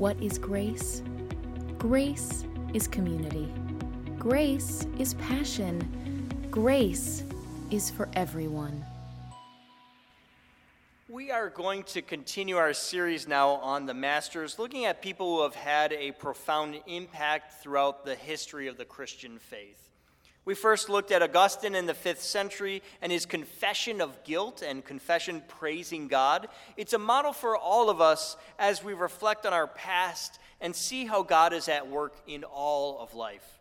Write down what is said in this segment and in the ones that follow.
What is grace? Grace is community. Grace is passion. Grace is for everyone. We are going to continue our series now on the Masters, looking at people who have had a profound impact throughout the history of the Christian faith. We first looked at Augustine in the fifth century and his confession of guilt and confession praising God. It's a model for all of us as we reflect on our past and see how God is at work in all of life.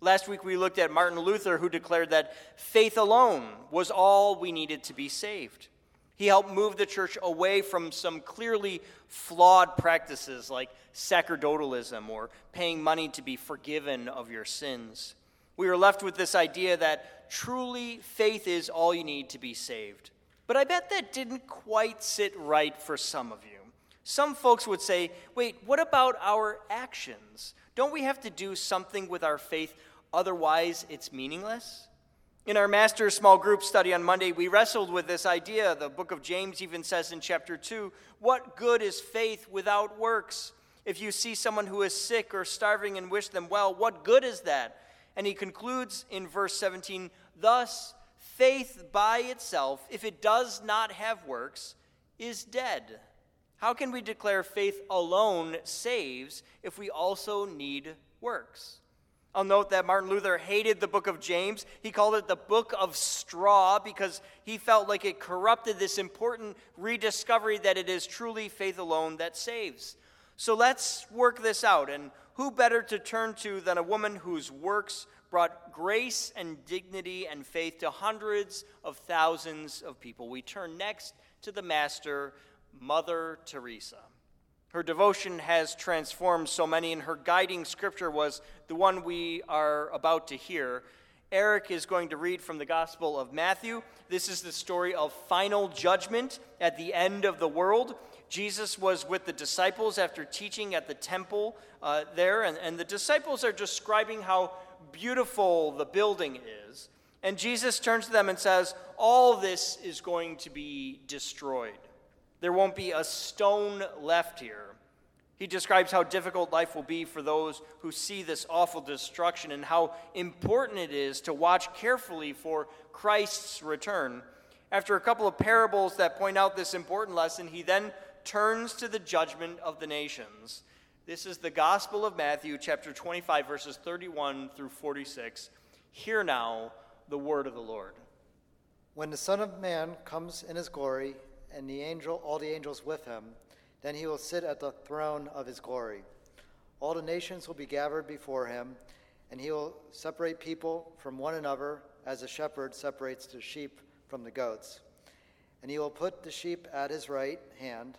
Last week we looked at Martin Luther, who declared that faith alone was all we needed to be saved. He helped move the church away from some clearly flawed practices like sacerdotalism or paying money to be forgiven of your sins we are left with this idea that truly faith is all you need to be saved. But I bet that didn't quite sit right for some of you. Some folks would say, wait, what about our actions? Don't we have to do something with our faith, otherwise it's meaningless? In our master small group study on Monday, we wrestled with this idea. The book of James even says in chapter 2 What good is faith without works? If you see someone who is sick or starving and wish them well, what good is that? And he concludes in verse 17 Thus, faith by itself, if it does not have works, is dead. How can we declare faith alone saves if we also need works? I'll note that Martin Luther hated the book of James. He called it the book of straw because he felt like it corrupted this important rediscovery that it is truly faith alone that saves. So let's work this out. And who better to turn to than a woman whose works brought grace and dignity and faith to hundreds of thousands of people? We turn next to the Master, Mother Teresa. Her devotion has transformed so many, and her guiding scripture was the one we are about to hear. Eric is going to read from the Gospel of Matthew. This is the story of final judgment at the end of the world. Jesus was with the disciples after teaching at the temple uh, there, and, and the disciples are describing how beautiful the building is. And Jesus turns to them and says, All this is going to be destroyed. There won't be a stone left here. He describes how difficult life will be for those who see this awful destruction and how important it is to watch carefully for Christ's return. After a couple of parables that point out this important lesson, he then turns to the judgment of the nations. This is the Gospel of Matthew, chapter 25, verses 31 through 46. Hear now the word of the Lord. When the Son of Man comes in his glory, and the angel, all the angels with him, then he will sit at the throne of his glory. All the nations will be gathered before him, and he will separate people from one another as a shepherd separates the sheep from the goats. And he will put the sheep at his right hand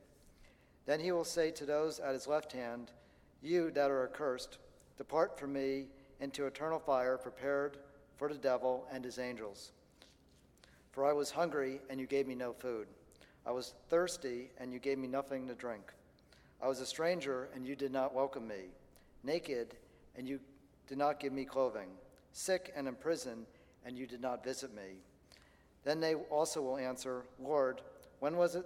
Then he will say to those at his left hand, You that are accursed, depart from me into eternal fire prepared for the devil and his angels. For I was hungry, and you gave me no food. I was thirsty, and you gave me nothing to drink. I was a stranger, and you did not welcome me. Naked, and you did not give me clothing. Sick and in prison, and you did not visit me. Then they also will answer, Lord, when was it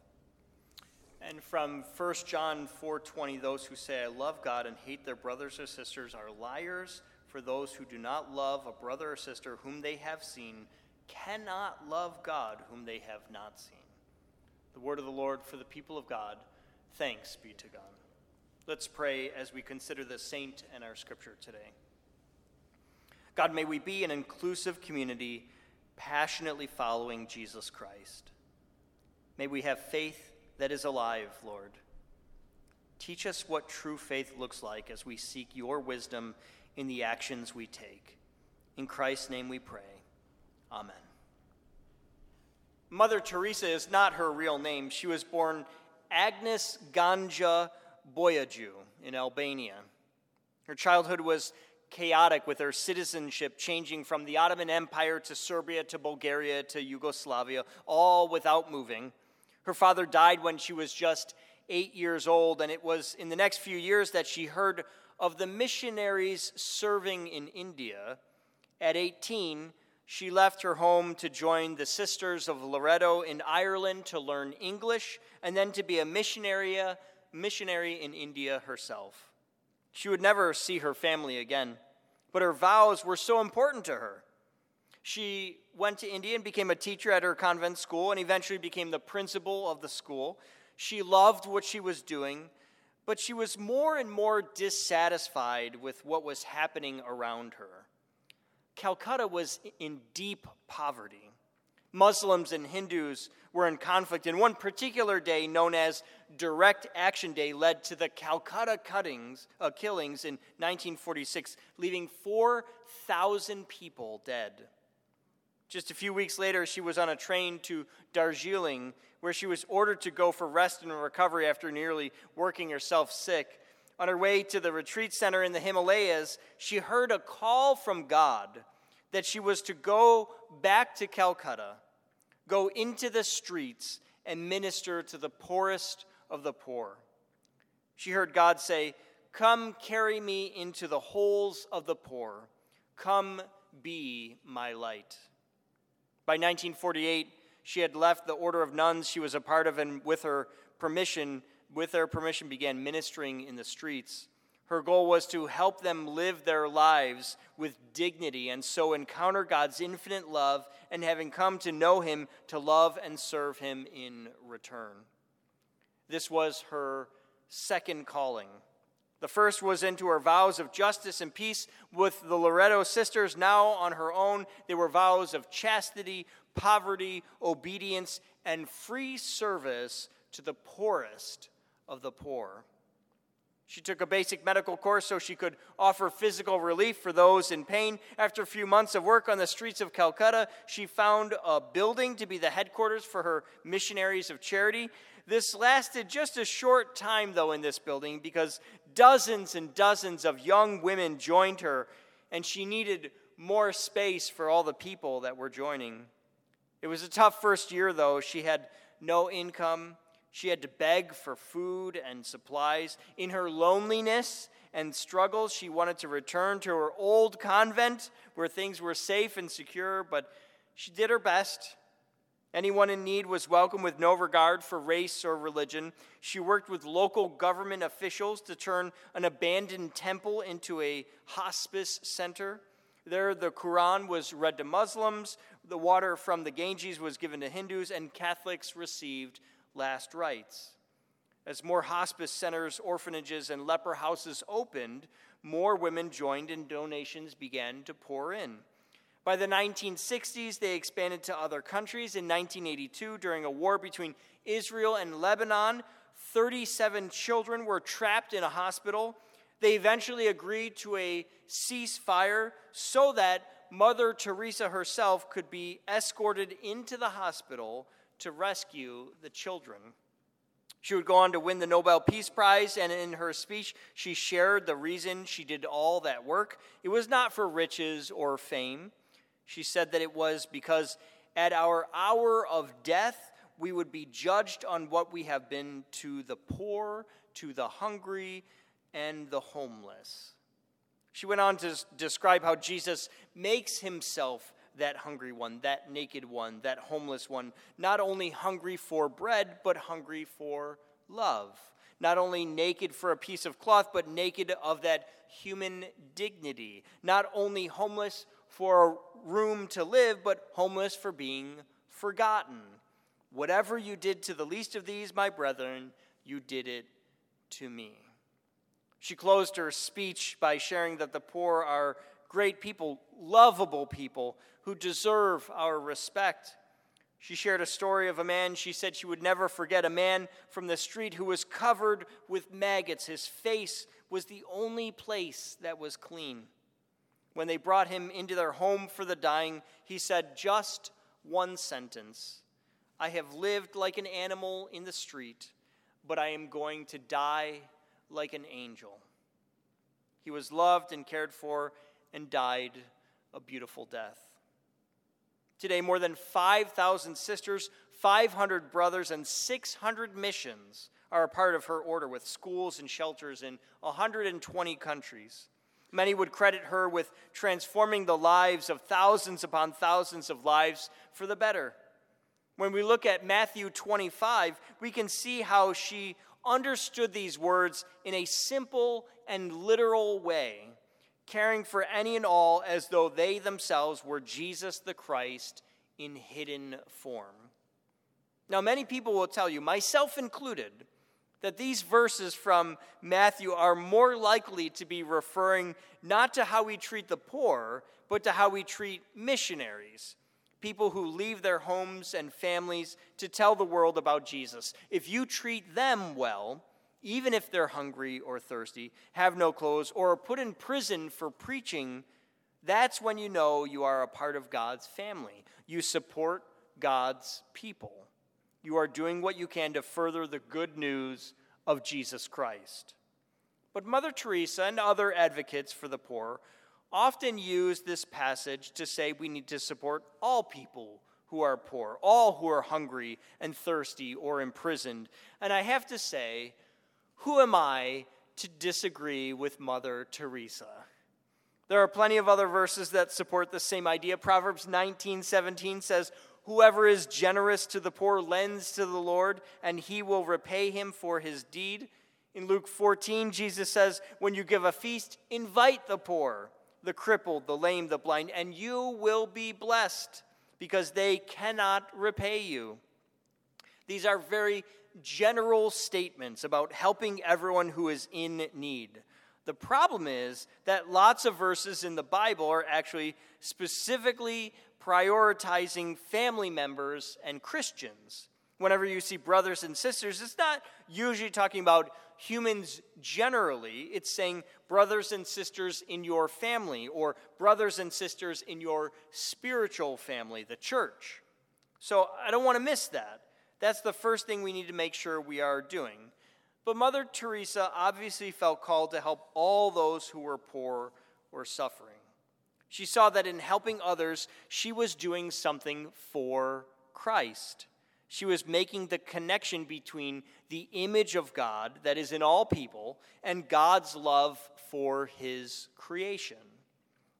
And from 1 John 4:20, those who say I love God and hate their brothers or sisters are liars, for those who do not love a brother or sister whom they have seen cannot love God whom they have not seen. The word of the Lord for the people of God. Thanks be to God. Let's pray as we consider the saint and our scripture today. God, may we be an inclusive community passionately following Jesus Christ. May we have faith that is alive, Lord. Teach us what true faith looks like as we seek your wisdom in the actions we take. In Christ's name we pray. Amen. Mother Teresa is not her real name. She was born Agnes Gonxha Bojaxhiu in Albania. Her childhood was chaotic with her citizenship changing from the Ottoman Empire to Serbia to Bulgaria to Yugoslavia, all without moving. Her father died when she was just eight years old, and it was in the next few years that she heard of the missionaries serving in India. At 18, she left her home to join the Sisters of Loreto in Ireland to learn English and then to be a missionary, missionary in India herself. She would never see her family again, but her vows were so important to her. She went to India and became a teacher at her convent school and eventually became the principal of the school. She loved what she was doing, but she was more and more dissatisfied with what was happening around her. Calcutta was in deep poverty. Muslims and Hindus were in conflict, and one particular day, known as Direct Action Day, led to the Calcutta cuttings, uh, killings in 1946, leaving 4,000 people dead. Just a few weeks later, she was on a train to Darjeeling, where she was ordered to go for rest and recovery after nearly working herself sick. On her way to the retreat center in the Himalayas, she heard a call from God that she was to go back to Calcutta, go into the streets, and minister to the poorest of the poor. She heard God say, Come carry me into the holes of the poor. Come be my light. By 1948, she had left the order of nuns she was a part of and with her permission, with their permission began ministering in the streets. Her goal was to help them live their lives with dignity and so encounter God's infinite love and having come to know Him, to love and serve Him in return. This was her second calling. The first was into her vows of justice and peace with the Loreto sisters. Now, on her own, they were vows of chastity, poverty, obedience, and free service to the poorest of the poor. She took a basic medical course so she could offer physical relief for those in pain. After a few months of work on the streets of Calcutta, she found a building to be the headquarters for her missionaries of charity. This lasted just a short time, though, in this building because dozens and dozens of young women joined her, and she needed more space for all the people that were joining. It was a tough first year, though. She had no income. She had to beg for food and supplies. In her loneliness and struggles, she wanted to return to her old convent where things were safe and secure, but she did her best. Anyone in need was welcome with no regard for race or religion. She worked with local government officials to turn an abandoned temple into a hospice center. There, the Quran was read to Muslims, the water from the Ganges was given to Hindus, and Catholics received last rites. As more hospice centers, orphanages, and leper houses opened, more women joined and donations began to pour in. By the 1960s, they expanded to other countries. In 1982, during a war between Israel and Lebanon, 37 children were trapped in a hospital. They eventually agreed to a ceasefire so that Mother Teresa herself could be escorted into the hospital to rescue the children. She would go on to win the Nobel Peace Prize, and in her speech, she shared the reason she did all that work. It was not for riches or fame. She said that it was because at our hour of death, we would be judged on what we have been to the poor, to the hungry, and the homeless. She went on to describe how Jesus makes himself that hungry one, that naked one, that homeless one, not only hungry for bread, but hungry for love. Not only naked for a piece of cloth, but naked of that human dignity. Not only homeless for a room to live, but homeless for being forgotten. Whatever you did to the least of these, my brethren, you did it to me. She closed her speech by sharing that the poor are great people, lovable people who deserve our respect. She shared a story of a man she said she would never forget, a man from the street who was covered with maggots. His face was the only place that was clean. When they brought him into their home for the dying, he said just one sentence I have lived like an animal in the street, but I am going to die like an angel. He was loved and cared for and died a beautiful death. Today, more than 5,000 sisters, 500 brothers, and 600 missions are a part of her order with schools and shelters in 120 countries. Many would credit her with transforming the lives of thousands upon thousands of lives for the better. When we look at Matthew 25, we can see how she understood these words in a simple and literal way caring for any and all as though they themselves were Jesus the Christ in hidden form. Now, many people will tell you, myself included, that these verses from Matthew are more likely to be referring not to how we treat the poor, but to how we treat missionaries, people who leave their homes and families to tell the world about Jesus. If you treat them well, even if they're hungry or thirsty, have no clothes, or are put in prison for preaching, that's when you know you are a part of God's family. You support God's people. You are doing what you can to further the good news of Jesus Christ. But Mother Teresa and other advocates for the poor often use this passage to say we need to support all people who are poor, all who are hungry and thirsty or imprisoned. And I have to say, who am I to disagree with Mother Teresa? There are plenty of other verses that support the same idea. Proverbs 19 17 says, Whoever is generous to the poor lends to the Lord, and he will repay him for his deed. In Luke 14, Jesus says, When you give a feast, invite the poor, the crippled, the lame, the blind, and you will be blessed because they cannot repay you. These are very general statements about helping everyone who is in need. The problem is that lots of verses in the Bible are actually specifically prioritizing family members and Christians. Whenever you see brothers and sisters, it's not usually talking about humans generally. It's saying brothers and sisters in your family or brothers and sisters in your spiritual family, the church. So I don't want to miss that. That's the first thing we need to make sure we are doing. But Mother Teresa obviously felt called to help all those who were poor or suffering. She saw that in helping others, she was doing something for Christ. She was making the connection between the image of God that is in all people and God's love for his creation.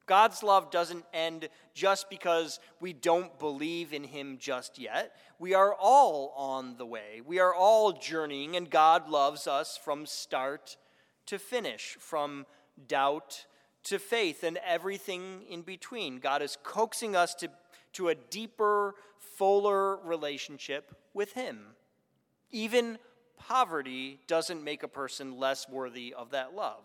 God's love doesn't end just because we don't believe in Him just yet. We are all on the way. We are all journeying, and God loves us from start to finish, from doubt to faith, and everything in between. God is coaxing us to, to a deeper, fuller relationship with Him. Even poverty doesn't make a person less worthy of that love.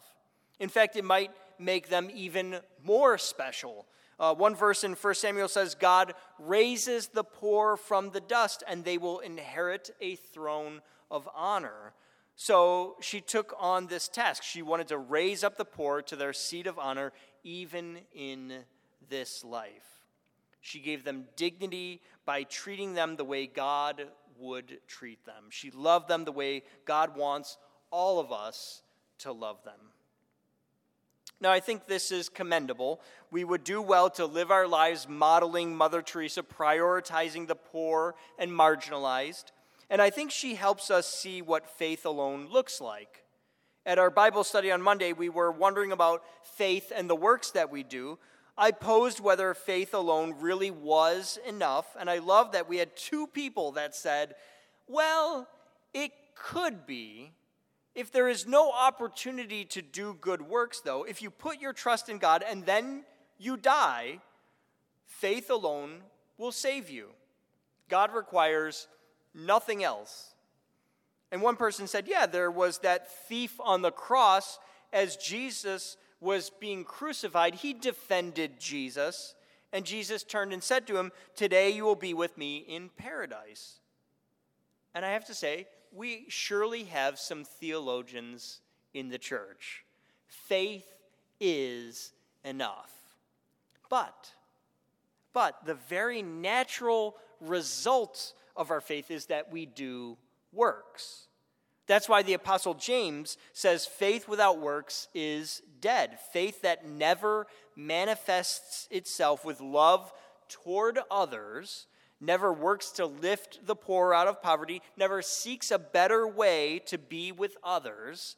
In fact, it might make them even more special. Uh, one verse in 1 Samuel says, God raises the poor from the dust, and they will inherit a throne of honor. So she took on this task. She wanted to raise up the poor to their seat of honor, even in this life. She gave them dignity by treating them the way God would treat them. She loved them the way God wants all of us to love them. Now, I think this is commendable. We would do well to live our lives modeling Mother Teresa, prioritizing the poor and marginalized. And I think she helps us see what faith alone looks like. At our Bible study on Monday, we were wondering about faith and the works that we do. I posed whether faith alone really was enough, and I love that we had two people that said, well, it could be. If there is no opportunity to do good works, though, if you put your trust in God and then you die, faith alone will save you. God requires nothing else. And one person said, Yeah, there was that thief on the cross as Jesus was being crucified. He defended Jesus, and Jesus turned and said to him, Today you will be with me in paradise. And I have to say, we surely have some theologians in the church. Faith is enough. But, but the very natural result of our faith is that we do works. That's why the Apostle James says faith without works is dead. Faith that never manifests itself with love toward others, never works to lift the poor out of poverty, never seeks a better way to be with others,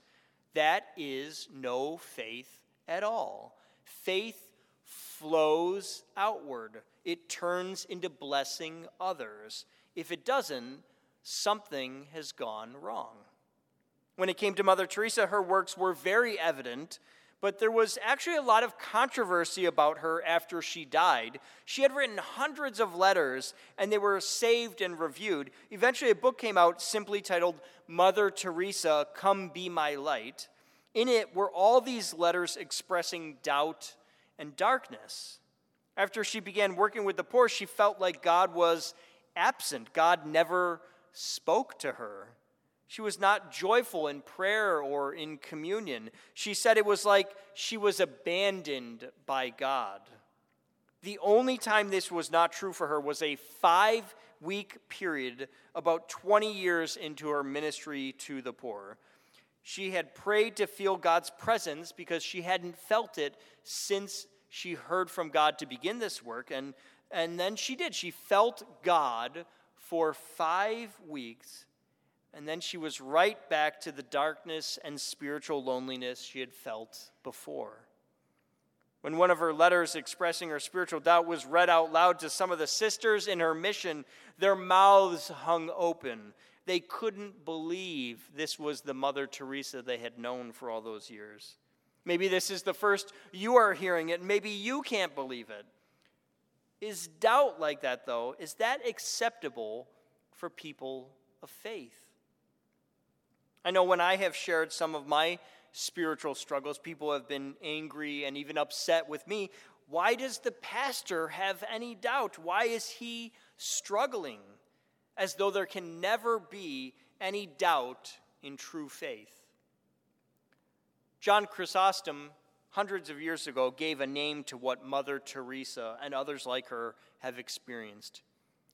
that is no faith at all. Faith flows outward, it turns into blessing others. If it doesn't, something has gone wrong. When it came to Mother Teresa, her works were very evident, but there was actually a lot of controversy about her after she died. She had written hundreds of letters, and they were saved and reviewed. Eventually, a book came out simply titled Mother Teresa, Come Be My Light. In it were all these letters expressing doubt and darkness. After she began working with the poor, she felt like God was absent. God never spoke to her. She was not joyful in prayer or in communion. She said it was like she was abandoned by God. The only time this was not true for her was a five week period about 20 years into her ministry to the poor. She had prayed to feel God's presence because she hadn't felt it since she heard from God to begin this work. And, and then she did. She felt God for five weeks, and then she was right back to the darkness and spiritual loneliness she had felt before. When one of her letters expressing her spiritual doubt was read out loud to some of the sisters in her mission, their mouths hung open. They couldn't believe this was the Mother Teresa they had known for all those years. Maybe this is the first you are hearing it, maybe you can't believe it. Is doubt like that, though, is that acceptable for people of faith? I know when I have shared some of my spiritual struggles, people have been angry and even upset with me. Why does the pastor have any doubt? Why is he struggling? As though there can never be any doubt in true faith. John Chrysostom hundreds of years ago, gave a name to what Mother Teresa and others like her have experienced.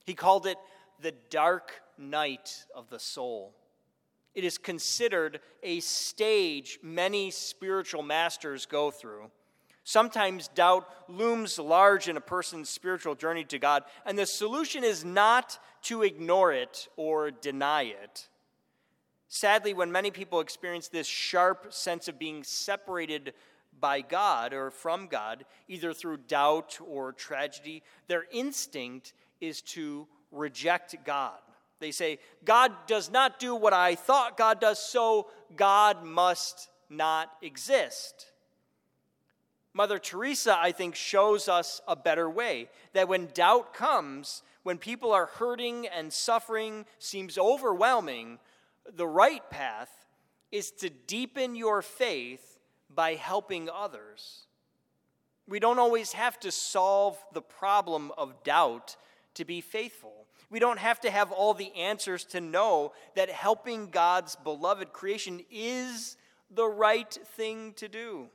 He called it the dark night of the soul. It is considered a stage many spiritual masters go through. Sometimes doubt looms large in a person's spiritual journey to God, and the solution is not to ignore it or deny it. Sadly, when many people experience this sharp sense of being separated by God or from God, either through doubt or tragedy, their instinct is to reject God. They say, God does not do what I thought God does, so God must not exist. Mother Teresa, I think, shows us a better way that when doubt comes, when people are hurting and suffering seems overwhelming, the right path is to deepen your faith by helping others. We don't always have to solve the problem of doubt to be faithful. We don't have to have all the answers to know that helping God's beloved creation is the right thing to do.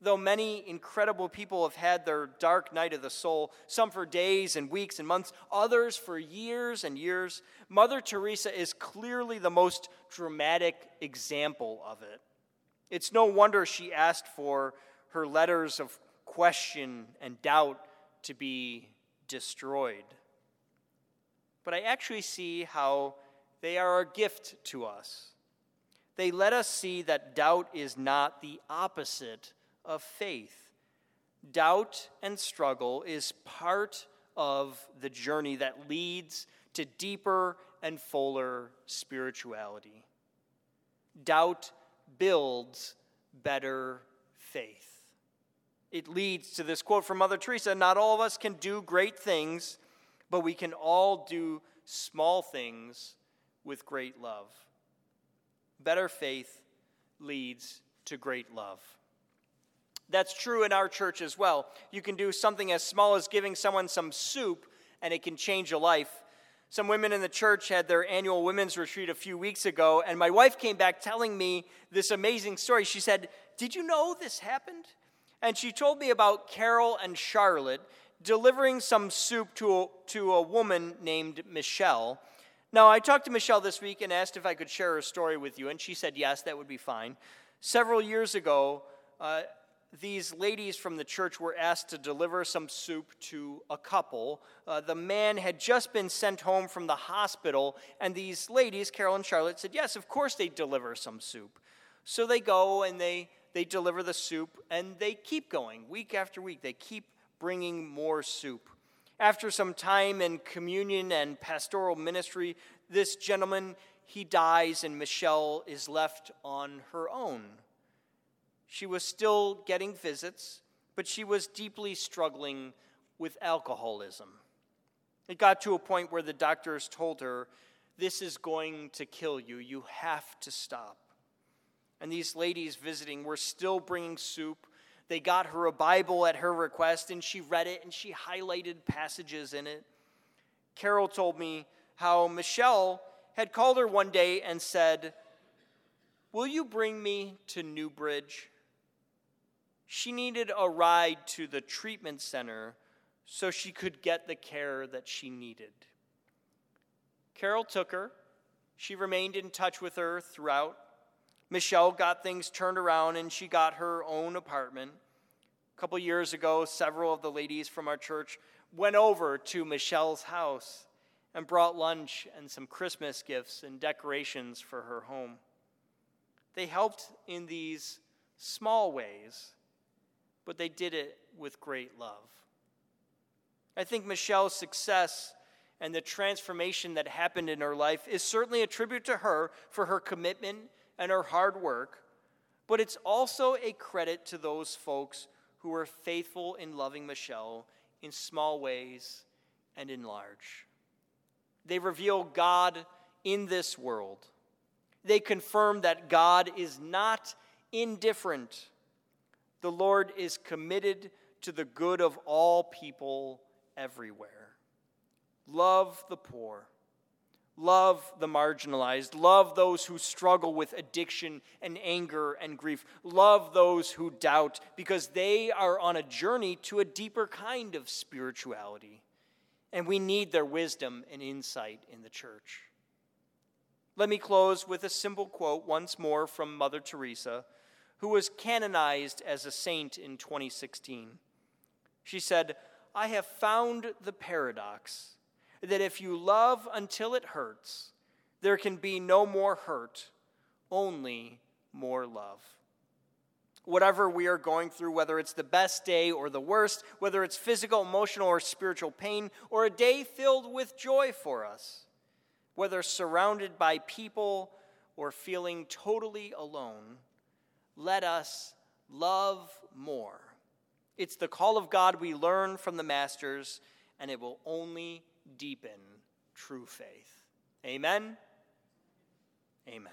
Though many incredible people have had their dark night of the soul, some for days and weeks and months, others for years and years, Mother Teresa is clearly the most dramatic example of it. It's no wonder she asked for her letters of question and doubt to be destroyed. But I actually see how they are a gift to us. they let us see that doubt is not the opposite of faith. Doubt and struggle is part of the journey that leads to deeper and fuller spirituality. Doubt builds better faith. It leads to this quote from Mother Teresa Not all of us can do great things, but we can all do small things with great love. Better faith leads to great love. That's true in our church as well. You can do something as small as giving someone some soup, and it can change a life. Some women in the church had their annual women's retreat a few weeks ago, and my wife came back telling me this amazing story. She said, Did you know this happened? And she told me about Carol and Charlotte delivering some soup to a, to a woman named Michelle. Now, I talked to Michelle this week and asked if I could share her story with you, and she said yes, that would be fine. Several years ago, uh, these ladies from the church were asked to deliver some soup to a couple. Uh, the man had just been sent home from the hospital, and these ladies, Carol and Charlotte, said, Yes, of course they deliver some soup. So they go and they, they deliver the soup, and they keep going week after week. They keep bringing more soup. After some time in communion and pastoral ministry, this gentleman, he dies, and Michelle is left on her own. She was still getting visits, but she was deeply struggling with alcoholism. It got to a point where the doctors told her, This is going to kill you. You have to stop. And these ladies visiting were still bringing soup. They got her a Bible at her request, and she read it and she highlighted passages in it. Carol told me how Michelle had called her one day and said, Will you bring me to Newbridge? She needed a ride to the treatment center so she could get the care that she needed. Carol took her. She remained in touch with her throughout. Michelle got things turned around and she got her own apartment. A couple years ago, several of the ladies from our church went over to Michelle's house and brought lunch and some Christmas gifts and decorations for her home. They helped in these small ways but they did it with great love. I think Michelle's success and the transformation that happened in her life is certainly a tribute to her for her commitment and her hard work, but it's also a credit to those folks who were faithful in loving Michelle in small ways and in large. They reveal God in this world. They confirm that God is not indifferent the Lord is committed to the good of all people everywhere. Love the poor. Love the marginalized. Love those who struggle with addiction and anger and grief. Love those who doubt because they are on a journey to a deeper kind of spirituality. And we need their wisdom and insight in the church. Let me close with a simple quote once more from Mother Teresa who was canonized as a saint in 2016. She said, I have found the paradox that if you love until it hurts, there can be no more hurt, only more love. Whatever we are going through, whether it's the best day or the worst, whether it's physical, emotional, or spiritual pain, or a day filled with joy for us, whether surrounded by people or feeling totally alone, let us love more. It's the call of God we learn from the masters, and it will only deepen true faith. Amen. Amen.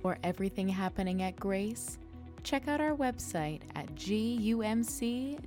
For everything happening at Grace, check out our website at gumc.org.